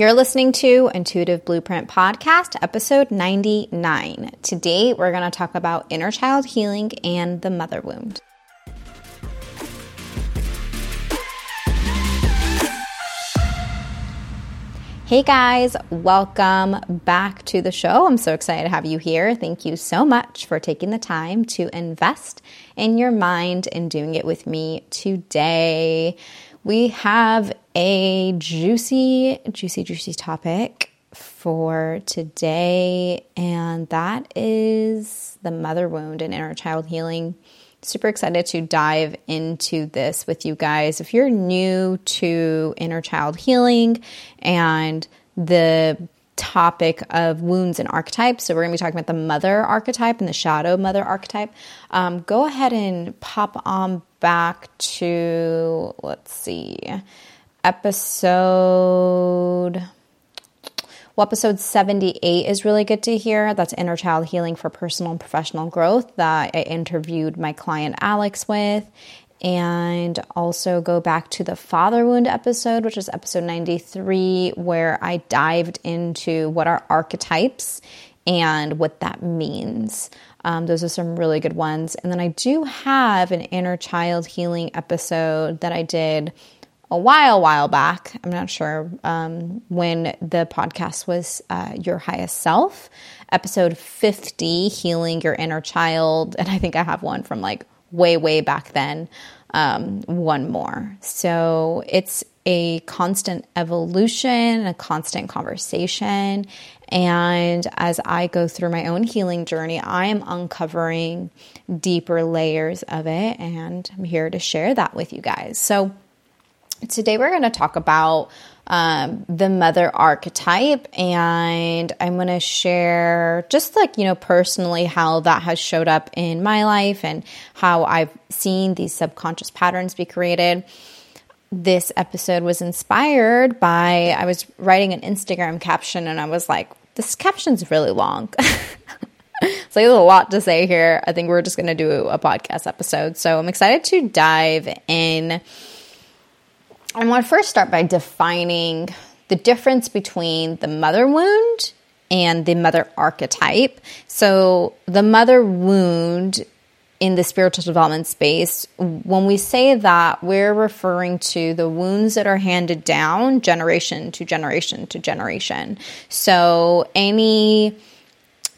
You're listening to Intuitive Blueprint Podcast, episode 99. Today, we're going to talk about inner child healing and the mother wound. Hey guys, welcome back to the show. I'm so excited to have you here. Thank you so much for taking the time to invest in your mind and doing it with me today we have a juicy, juicy, juicy topic for today, and that is the mother wound and inner child healing. Super excited to dive into this with you guys. If you're new to inner child healing and the topic of wounds and archetypes. So, we're going to be talking about the mother archetype and the shadow mother archetype. Um, go ahead and pop on back to, let's see, episode. Well, episode 78 is really good to hear. That's inner child healing for personal and professional growth that I interviewed my client Alex with. And also go back to the father wound episode, which is episode 93, where I dived into what are archetypes and what that means. Um, those are some really good ones. And then I do have an inner child healing episode that I did a while, while back. I'm not sure um, when the podcast was uh, Your Highest Self, episode 50, Healing Your Inner Child. And I think I have one from like way, way back then. Um, one more. So it's a constant evolution, a constant conversation. And as I go through my own healing journey, I am uncovering deeper layers of it. And I'm here to share that with you guys. So today we're going to talk about um, the mother archetype and i'm going to share just like you know personally how that has showed up in my life and how i've seen these subconscious patterns be created this episode was inspired by I was writing an Instagram caption and I was like, this caption's really long. so there's a lot to say here. I think we're just going to do a podcast episode. So I'm excited to dive in. I want to first start by defining the difference between the mother wound and the mother archetype. So the mother wound in the spiritual development space, when we say that, we're referring to the wounds that are handed down generation to generation to generation. So, any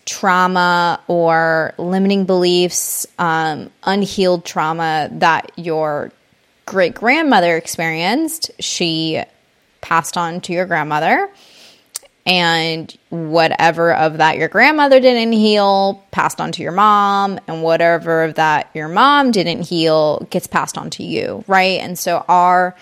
trauma or limiting beliefs, um, unhealed trauma that your great grandmother experienced, she passed on to your grandmother. And whatever of that your grandmother didn't heal passed on to your mom and whatever of that your mom didn't heal gets passed on to you right? And so our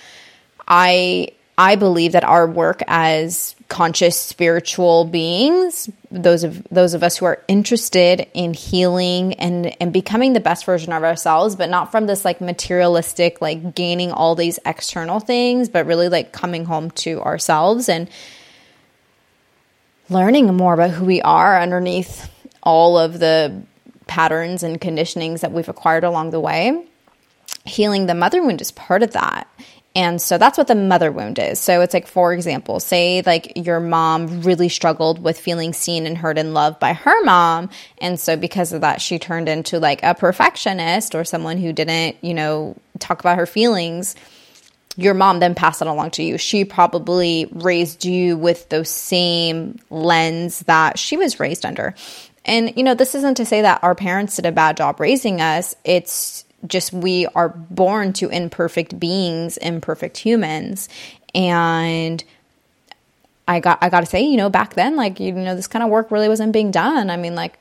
i i believe that our work as conscious spiritual beings those of those of us who are interested in healing and and becoming the best version of ourselves but not from this like materialistic like gaining all these external things but really like coming home to ourselves and learning more about who we are underneath all of the patterns and conditionings that we've acquired along the way. Healing the mother wound is part of that. And so that's what the mother wound is. So it's like, for example, say like your mom really struggled with feeling seen and heard and loved by her mom. And so because of that, she turned into like a perfectionist or someone who didn't, you know, talk about her feelings your mom then passed it along to you. She probably raised you with those same lens that she was raised under. And, you know, this isn't to say that our parents did a bad job raising us. It's just we are born to imperfect beings, imperfect humans. And I got I got to say, you know, back then like you know this kind of work really wasn't being done. I mean, like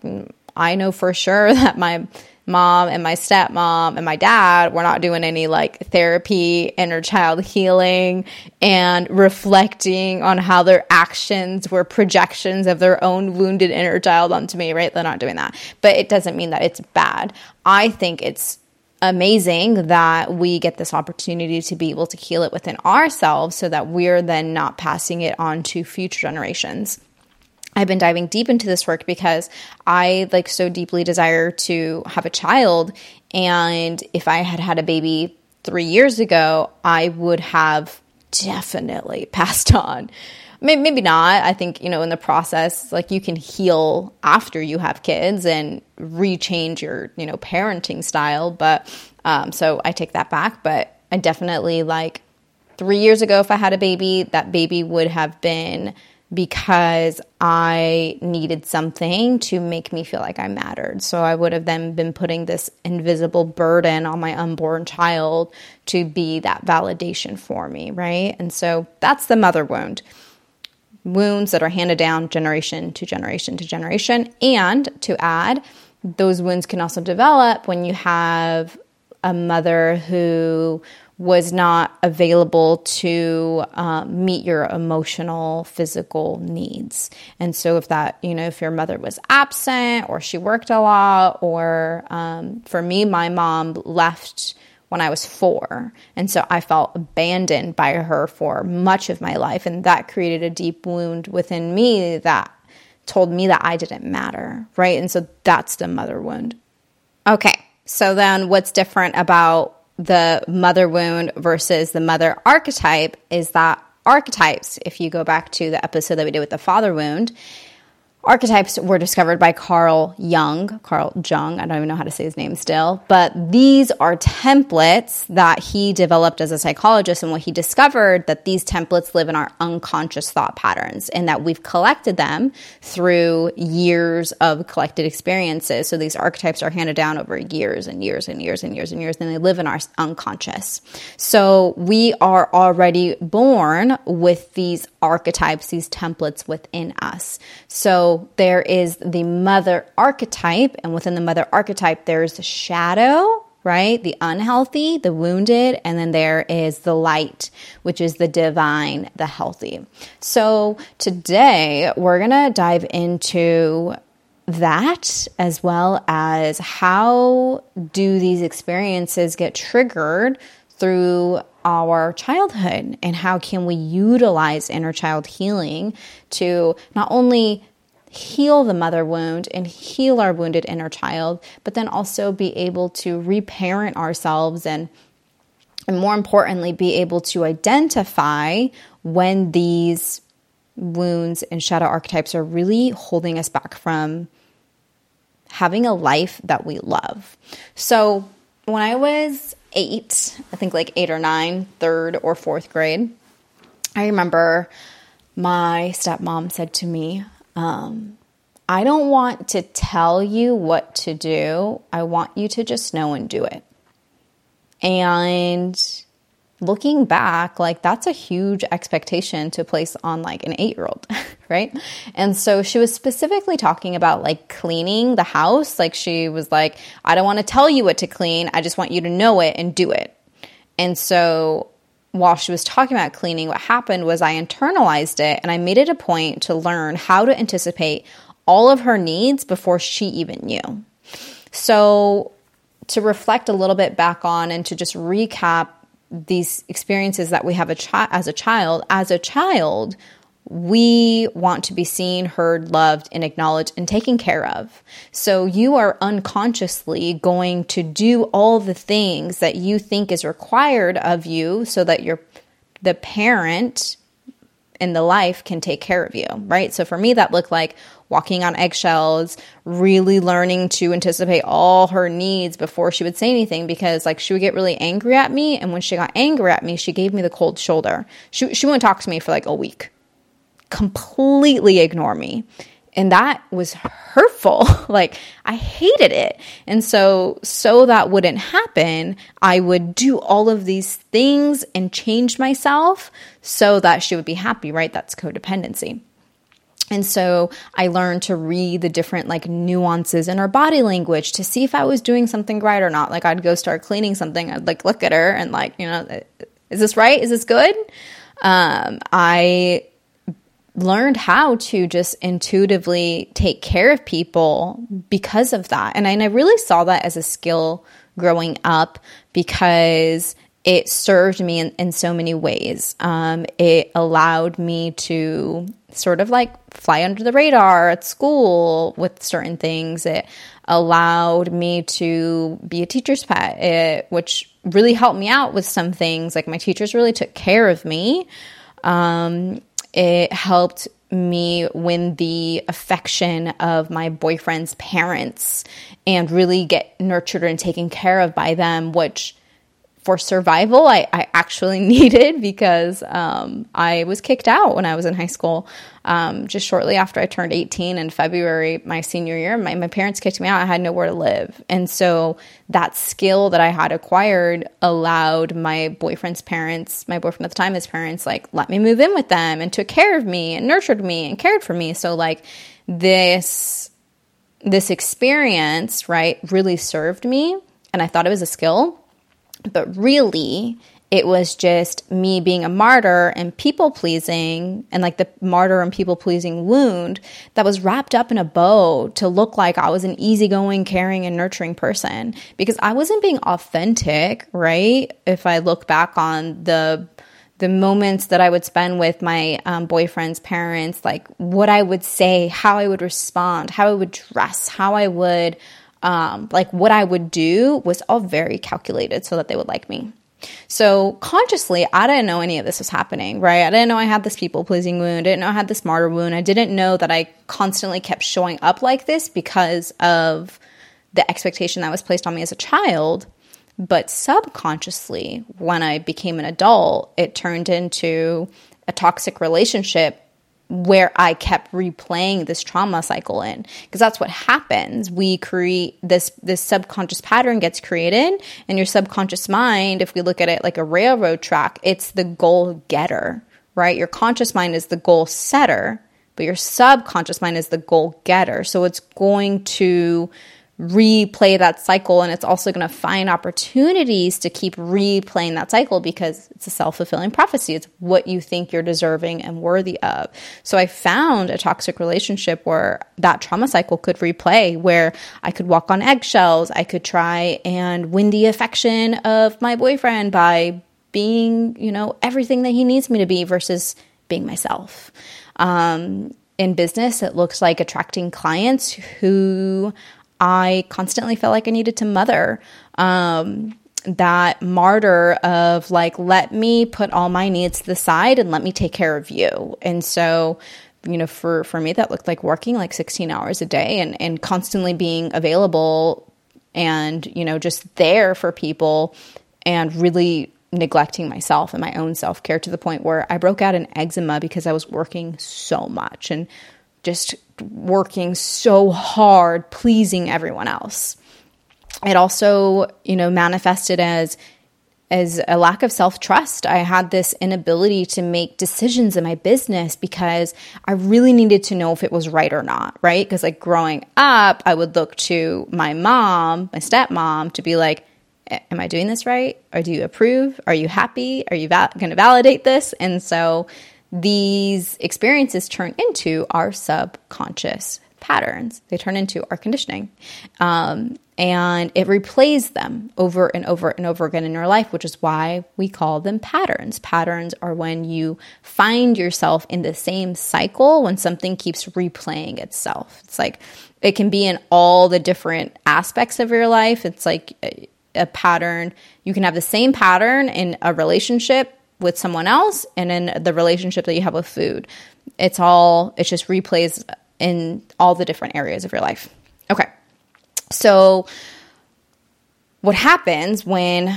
I know for sure that my mom and my stepmom and my dad were not doing any like therapy, inner child healing, and reflecting on how their actions were projections of their own wounded inner child onto me, right? They're not doing that. But it doesn't mean that it's bad. I think it's amazing that we get this opportunity to be able to heal it within ourselves so that we're then not passing it on to future generations. I've been diving deep into this work because I like so deeply desire to have a child. And if I had had a baby three years ago, I would have definitely passed on. Maybe not. I think, you know, in the process, like you can heal after you have kids and rechange your, you know, parenting style. But um, so I take that back. But I definitely like three years ago, if I had a baby, that baby would have been because I needed something to make me feel like I mattered. So I would have then been putting this invisible burden on my unborn child to be that validation for me, right? And so that's the mother wound. Wounds that are handed down generation to generation to generation. And to add, those wounds can also develop when you have a mother who was not available to um, meet your emotional, physical needs. And so, if that, you know, if your mother was absent or she worked a lot, or um, for me, my mom left when I was four. And so I felt abandoned by her for much of my life. And that created a deep wound within me that told me that I didn't matter, right? And so that's the mother wound. Okay, so then what's different about the mother wound versus the mother archetype is that archetypes, if you go back to the episode that we did with the father wound, Archetypes were discovered by Carl Jung, Carl Jung, I don't even know how to say his name still, but these are templates that he developed as a psychologist. And what he discovered that these templates live in our unconscious thought patterns and that we've collected them through years of collected experiences. So these archetypes are handed down over years and years and years and years and years, and they live in our unconscious. So we are already born with these archetypes, these templates within us. So there is the mother archetype, and within the mother archetype, there's the shadow, right? The unhealthy, the wounded, and then there is the light, which is the divine, the healthy. So today we're going to dive into that as well as how do these experiences get triggered through our childhood and how can we utilize inner child healing to not only heal the mother wound and heal our wounded inner child, but then also be able to reparent ourselves and and more importantly be able to identify when these wounds and shadow archetypes are really holding us back from having a life that we love. So, when I was 8, I think like 8 or 9, third or fourth grade, I remember my stepmom said to me, um, I don't want to tell you what to do. I want you to just know and do it. And looking back, like that's a huge expectation to place on like an eight year old, right? And so she was specifically talking about like cleaning the house. Like she was like, I don't want to tell you what to clean. I just want you to know it and do it. And so while she was talking about cleaning, what happened was I internalized it and I made it a point to learn how to anticipate all of her needs before she even knew. So, to reflect a little bit back on and to just recap these experiences that we have a chi- as a child, as a child, we want to be seen, heard, loved, and acknowledged and taken care of. So you are unconsciously going to do all the things that you think is required of you so that your the parent in the life can take care of you, right? So for me that looked like walking on eggshells, really learning to anticipate all her needs before she would say anything because like she would get really angry at me and when she got angry at me, she gave me the cold shoulder. She she wouldn't talk to me for like a week completely ignore me. And that was hurtful. like, I hated it. And so, so that wouldn't happen, I would do all of these things and change myself so that she would be happy, right? That's codependency. And so I learned to read the different like nuances in her body language to see if I was doing something right or not. Like I'd go start cleaning something, I'd like look at her and like, you know, is this right? Is this good? Um, I learned how to just intuitively take care of people because of that. And I, and I really saw that as a skill growing up because it served me in, in so many ways. Um, it allowed me to sort of like fly under the radar at school with certain things. It allowed me to be a teacher's pet, it, which really helped me out with some things. Like my teachers really took care of me. Um, it helped me win the affection of my boyfriend's parents and really get nurtured and taken care of by them, which for survival I, I actually needed because um, I was kicked out when I was in high school. Um, just shortly after I turned 18 in February, my senior year, my, my parents kicked me out. I had nowhere to live. And so that skill that I had acquired allowed my boyfriend's parents, my boyfriend at the time, his parents, like, let me move in with them and took care of me and nurtured me and cared for me. So, like, this this experience right really served me and i thought it was a skill but really, it was just me being a martyr and people pleasing and like the martyr and people pleasing wound that was wrapped up in a bow to look like I was an easygoing, caring, and nurturing person because I wasn't being authentic, right? If I look back on the the moments that I would spend with my um, boyfriend's parents, like what I would say, how I would respond, how I would dress, how I would um, like what I would do was all very calculated so that they would like me. So consciously, I didn't know any of this was happening, right? I didn't know I had this people pleasing wound. I didn't know I had this martyr wound. I didn't know that I constantly kept showing up like this because of the expectation that was placed on me as a child. But subconsciously, when I became an adult, it turned into a toxic relationship where I kept replaying this trauma cycle in because that's what happens. We create this this subconscious pattern gets created and your subconscious mind, if we look at it like a railroad track, it's the goal getter, right? Your conscious mind is the goal setter, but your subconscious mind is the goal getter. So it's going to replay that cycle and it's also going to find opportunities to keep replaying that cycle because it's a self-fulfilling prophecy. It's what you think you're deserving and worthy of. So i found a toxic relationship where that trauma cycle could replay where i could walk on eggshells. I could try and win the affection of my boyfriend by being you know everything that he needs me to be versus being myself. Um, in business it looks like attracting clients who I constantly felt like I needed to mother. Um, that martyr of like, let me put all my needs to the side and let me take care of you. And so, you know, for, for me, that looked like working like 16 hours a day and, and constantly being available and, you know, just there for people and really neglecting myself and my own self care to the point where I broke out in eczema because I was working so much and just working so hard pleasing everyone else. It also, you know, manifested as as a lack of self-trust. I had this inability to make decisions in my business because I really needed to know if it was right or not, right? Because like growing up, I would look to my mom, my stepmom to be like, am I doing this right? Or do you approve? Are you happy? Are you va- going to validate this? And so these experiences turn into our subconscious patterns. They turn into our conditioning. Um, and it replays them over and over and over again in your life, which is why we call them patterns. Patterns are when you find yourself in the same cycle when something keeps replaying itself. It's like it can be in all the different aspects of your life. It's like a, a pattern. You can have the same pattern in a relationship with someone else and in the relationship that you have with food. It's all, it just replays in all the different areas of your life. Okay. So, what happens when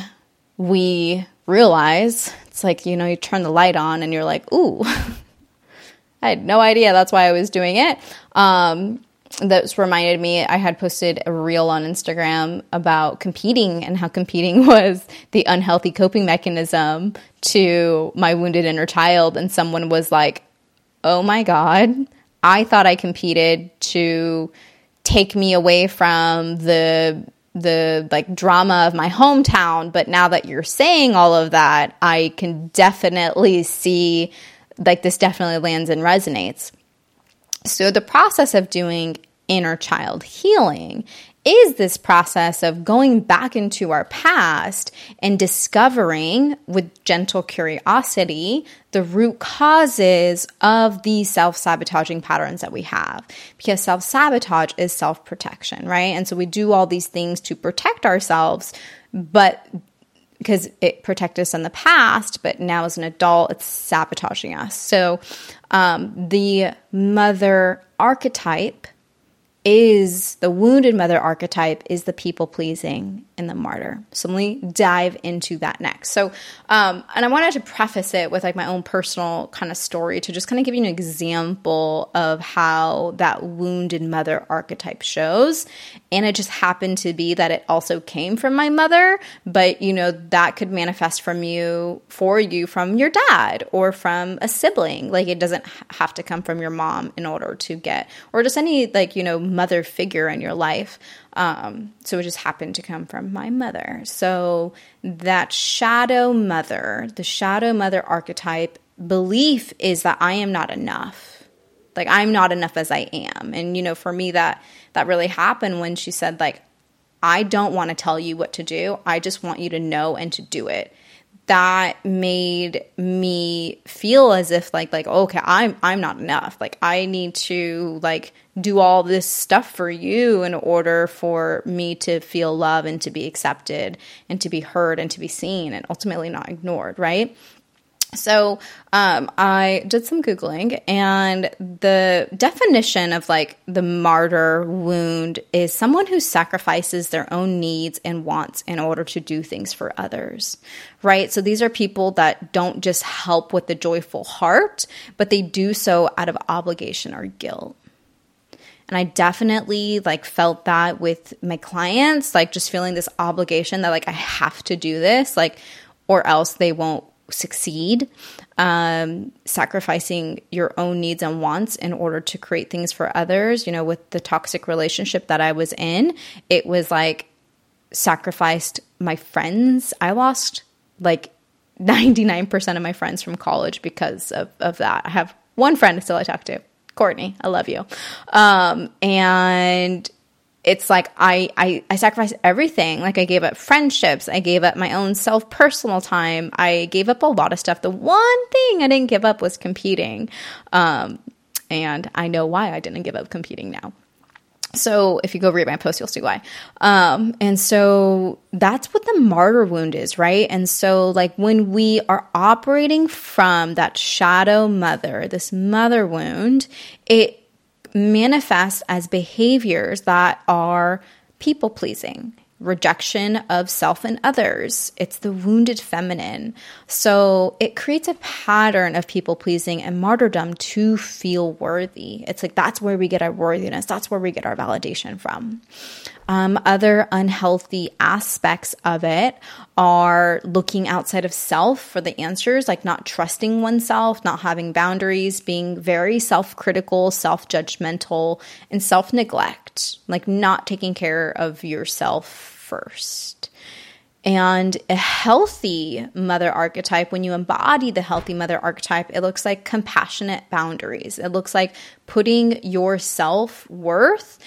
we realize it's like, you know, you turn the light on and you're like, ooh, I had no idea that's why I was doing it. Um, that's reminded me I had posted a reel on Instagram about competing and how competing was the unhealthy coping mechanism to my wounded inner child. And someone was like, oh my God, I thought I competed to take me away from the the like drama of my hometown but now that you're saying all of that i can definitely see like this definitely lands and resonates so, the process of doing inner child healing is this process of going back into our past and discovering with gentle curiosity the root causes of these self sabotaging patterns that we have. Because self sabotage is self protection, right? And so we do all these things to protect ourselves, but because it protected us in the past, but now as an adult, it's sabotaging us. So um, the mother archetype is the wounded mother archetype is the people pleasing the martyr. So let me dive into that next. So, um, and I wanted to preface it with like my own personal kind of story to just kind of give you an example of how that wounded mother archetype shows. And it just happened to be that it also came from my mother, but you know, that could manifest from you, for you, from your dad or from a sibling. Like it doesn't have to come from your mom in order to get, or just any like, you know, mother figure in your life. Um, so it just happened to come from my mother. So that shadow mother, the shadow mother archetype belief is that I am not enough. Like I'm not enough as I am. And you know, for me that that really happened when she said like I don't want to tell you what to do. I just want you to know and to do it that made me feel as if like like oh, okay i'm i'm not enough. Like i need to like do all this stuff for you in order for me to feel love and to be accepted and to be heard and to be seen and ultimately not ignored right so um, I did some Googling, and the definition of like the martyr wound is someone who sacrifices their own needs and wants in order to do things for others, right? So these are people that don't just help with the joyful heart, but they do so out of obligation or guilt. And I definitely like felt that with my clients, like just feeling this obligation that like I have to do this, like, or else they won't succeed, um, sacrificing your own needs and wants in order to create things for others. You know, with the toxic relationship that I was in, it was like sacrificed my friends. I lost like 99% of my friends from college because of, of that. I have one friend still I talk to, Courtney. I love you. Um, and it's like I, I I sacrificed everything. Like I gave up friendships, I gave up my own self personal time, I gave up a lot of stuff. The one thing I didn't give up was competing, um, and I know why I didn't give up competing now. So if you go read my post, you'll see why. Um, and so that's what the martyr wound is, right? And so like when we are operating from that shadow mother, this mother wound, it manifest as behaviors that are people pleasing, rejection of self and others. It's the wounded feminine. So it creates a pattern of people pleasing and martyrdom to feel worthy. It's like that's where we get our worthiness, that's where we get our validation from. Um, other unhealthy aspects of it are looking outside of self for the answers, like not trusting oneself, not having boundaries, being very self critical, self judgmental, and self neglect, like not taking care of yourself first. And a healthy mother archetype, when you embody the healthy mother archetype, it looks like compassionate boundaries. It looks like putting your self worth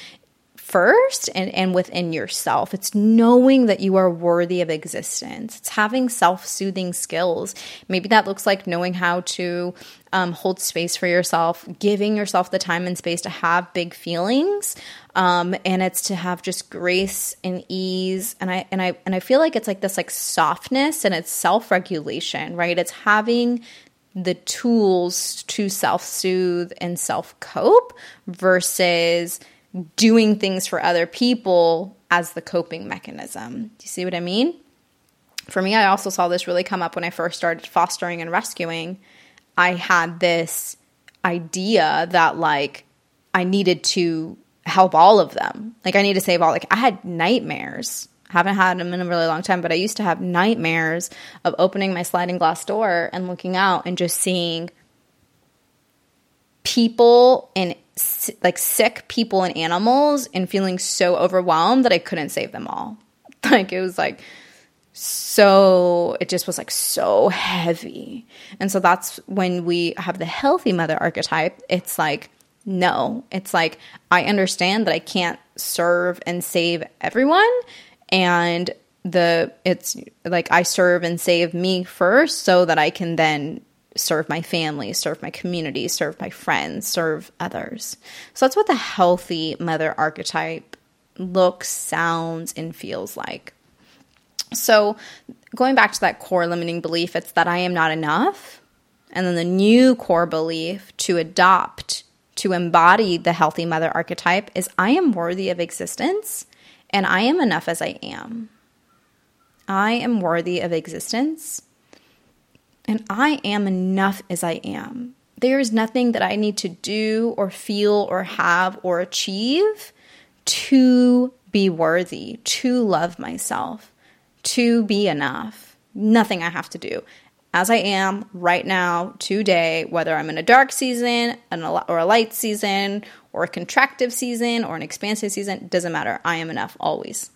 first and, and within yourself. It's knowing that you are worthy of existence. It's having self soothing skills. Maybe that looks like knowing how to um, hold space for yourself, giving yourself the time and space to have big feelings. Um, and it's to have just grace and ease. And I and I and I feel like it's like this like softness and it's self regulation, right? It's having the tools to self soothe and self cope versus doing things for other people as the coping mechanism. Do you see what I mean? For me, I also saw this really come up when I first started fostering and rescuing. I had this idea that like I needed to help all of them. Like I need to save all like I had nightmares. Haven't had them in a really long time, but I used to have nightmares of opening my sliding glass door and looking out and just seeing people and like sick people and animals and feeling so overwhelmed that I couldn't save them all. Like it was like so it just was like so heavy. And so that's when we have the healthy mother archetype, it's like no, it's like I understand that I can't serve and save everyone and the it's like I serve and save me first so that I can then serve my family, serve my community, serve my friends, serve others. So that's what the healthy mother archetype looks, sounds, and feels like. So, going back to that core limiting belief, it's that I am not enough. And then the new core belief to adopt, to embody the healthy mother archetype is I am worthy of existence and I am enough as I am. I am worthy of existence and I am enough as I am. There is nothing that I need to do or feel or have or achieve to be worthy, to love myself, to be enough. Nothing I have to do. As I am right now, today, whether I'm in a dark season or a light season or a contractive season or an expansive season, doesn't matter. I am enough always.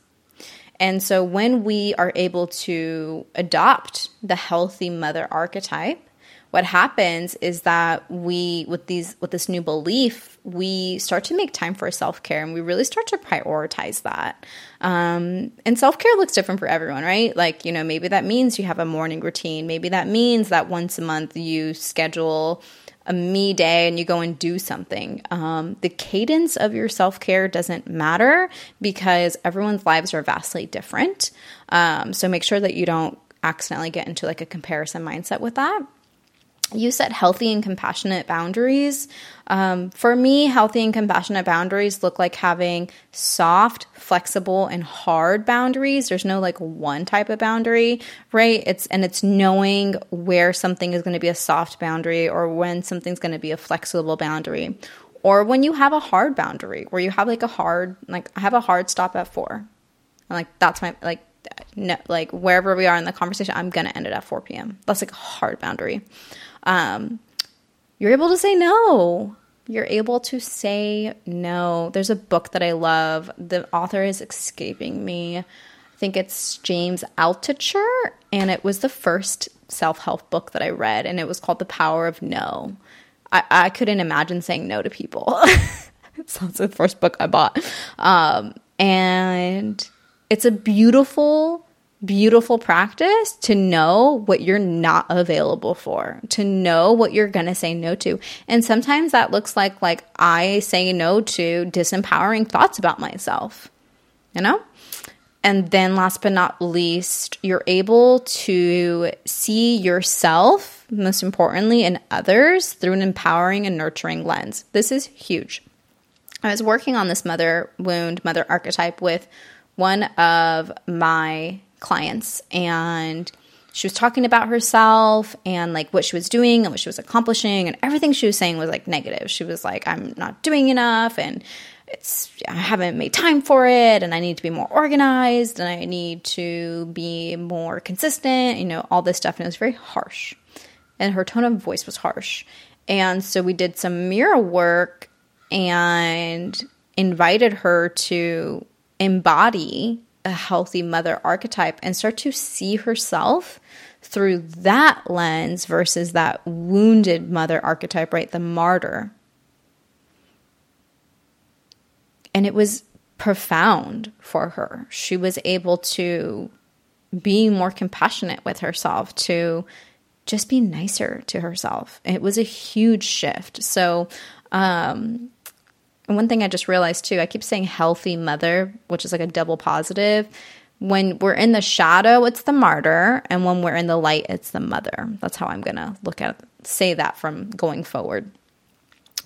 And so when we are able to adopt the healthy mother archetype, what happens is that we with these with this new belief we start to make time for self-care and we really start to prioritize that. Um, and self-care looks different for everyone right? Like you know maybe that means you have a morning routine. Maybe that means that once a month you schedule a me day and you go and do something. Um, the cadence of your self care doesn't matter because everyone's lives are vastly different. Um, so make sure that you don't accidentally get into like a comparison mindset with that you set healthy and compassionate boundaries. Um, for me, healthy and compassionate boundaries look like having soft, flexible, and hard boundaries. There's no like one type of boundary, right? It's and it's knowing where something is going to be a soft boundary or when something's going to be a flexible boundary, or when you have a hard boundary where you have like a hard like I have a hard stop at four, and like that's my like no, like wherever we are in the conversation, I'm gonna end it at 4 p.m. That's like a hard boundary um, you're able to say no. You're able to say no. There's a book that I love. The author is escaping me. I think it's James Altucher, and it was the first self help book that I read, and it was called The Power of No. I, I couldn't imagine saying no to people. so it's the first book I bought. Um, and it's a beautiful beautiful practice to know what you're not available for, to know what you're going to say no to. And sometimes that looks like like I say no to disempowering thoughts about myself. You know? And then last but not least, you're able to see yourself, most importantly, and others through an empowering and nurturing lens. This is huge. I was working on this mother wound, mother archetype with one of my clients and she was talking about herself and like what she was doing and what she was accomplishing and everything she was saying was like negative. She was like I'm not doing enough and it's I haven't made time for it and I need to be more organized and I need to be more consistent, you know, all this stuff and it was very harsh. And her tone of voice was harsh. And so we did some mirror work and invited her to embody a healthy mother archetype and start to see herself through that lens versus that wounded mother archetype, right? The martyr. And it was profound for her. She was able to be more compassionate with herself, to just be nicer to herself. It was a huge shift. So, um, and one thing I just realized too, I keep saying healthy mother, which is like a double positive. When we're in the shadow, it's the martyr, and when we're in the light, it's the mother. That's how I'm gonna look at say that from going forward.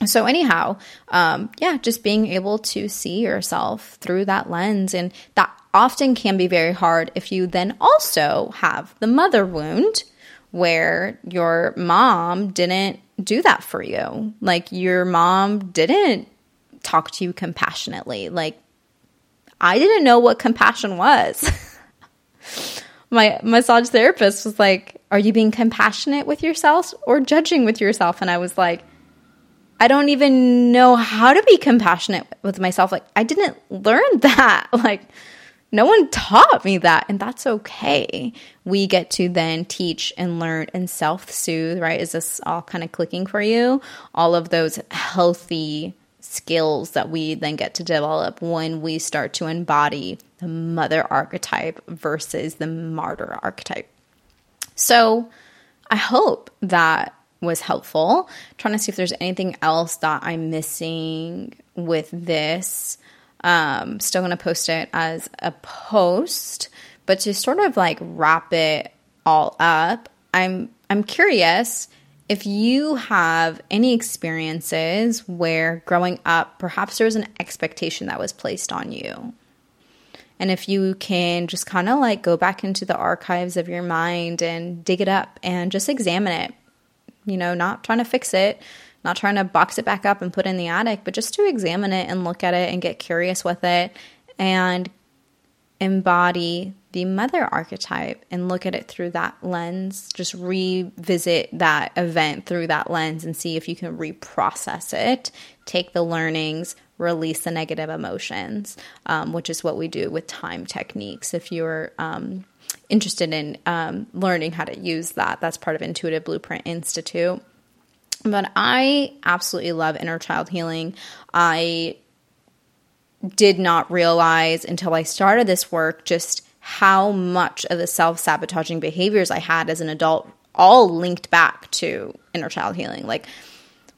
So anyhow, um, yeah, just being able to see yourself through that lens, and that often can be very hard if you then also have the mother wound where your mom didn't do that for you. Like your mom didn't talk to you compassionately. Like, I didn't know what compassion was. my massage therapist was like, Are you being compassionate with yourself or judging with yourself? And I was like, I don't even know how to be compassionate with myself. Like, I didn't learn that. Like, no one taught me that, and that's okay. We get to then teach and learn and self soothe, right? Is this all kind of clicking for you? All of those healthy skills that we then get to develop when we start to embody the mother archetype versus the martyr archetype. So, I hope that was helpful. I'm trying to see if there's anything else that I'm missing with this. Um, still going to post it as a post, but to sort of like wrap it all up, I'm I'm curious if you have any experiences where growing up, perhaps there was an expectation that was placed on you. And if you can just kind of like go back into the archives of your mind and dig it up and just examine it, you know, not trying to fix it, not trying to box it back up and put in the attic, but just to examine it and look at it and get curious with it and embody the mother archetype and look at it through that lens. Just revisit that event through that lens and see if you can reprocess it, take the learnings, release the negative emotions, um, which is what we do with time techniques. If you're um, interested in um, learning how to use that, that's part of Intuitive Blueprint Institute. But I absolutely love inner child healing. I did not realize until I started this work just how much of the self sabotaging behaviors I had as an adult all linked back to inner child healing. Like,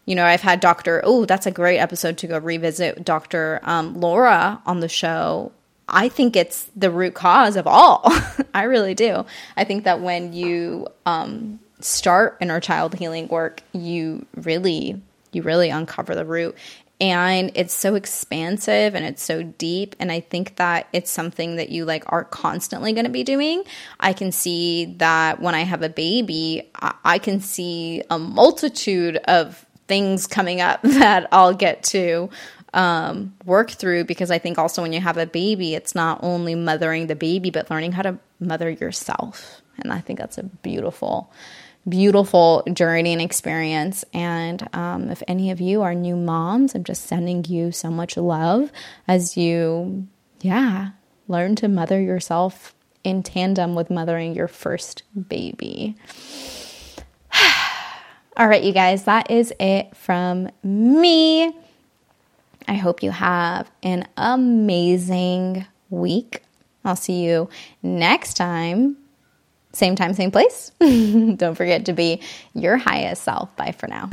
you know, I've had Dr. Oh, that's a great episode to go revisit Dr. Um, Laura on the show. I think it's the root cause of all. I really do. I think that when you um, start inner child healing work, you really you really uncover the root and it's so expansive and it's so deep. And i think that it's something that you like are constantly going to be doing. I can see that when i have a baby i can see a multitude of things coming up that i'll get to um, work through. Because i think also when you have a baby it's not only mothering the baby but learning how to mother yourself. And i think that's a beautiful beautiful journey and experience. And um, if any of you are new moms, I'm just sending you so much love as you, yeah, learn to mother yourself in tandem with mothering your first baby. All right, you guys, that is it from me. I hope you have an amazing week. I'll see you next time same time, same place. Don't forget to be your highest self. Bye for now.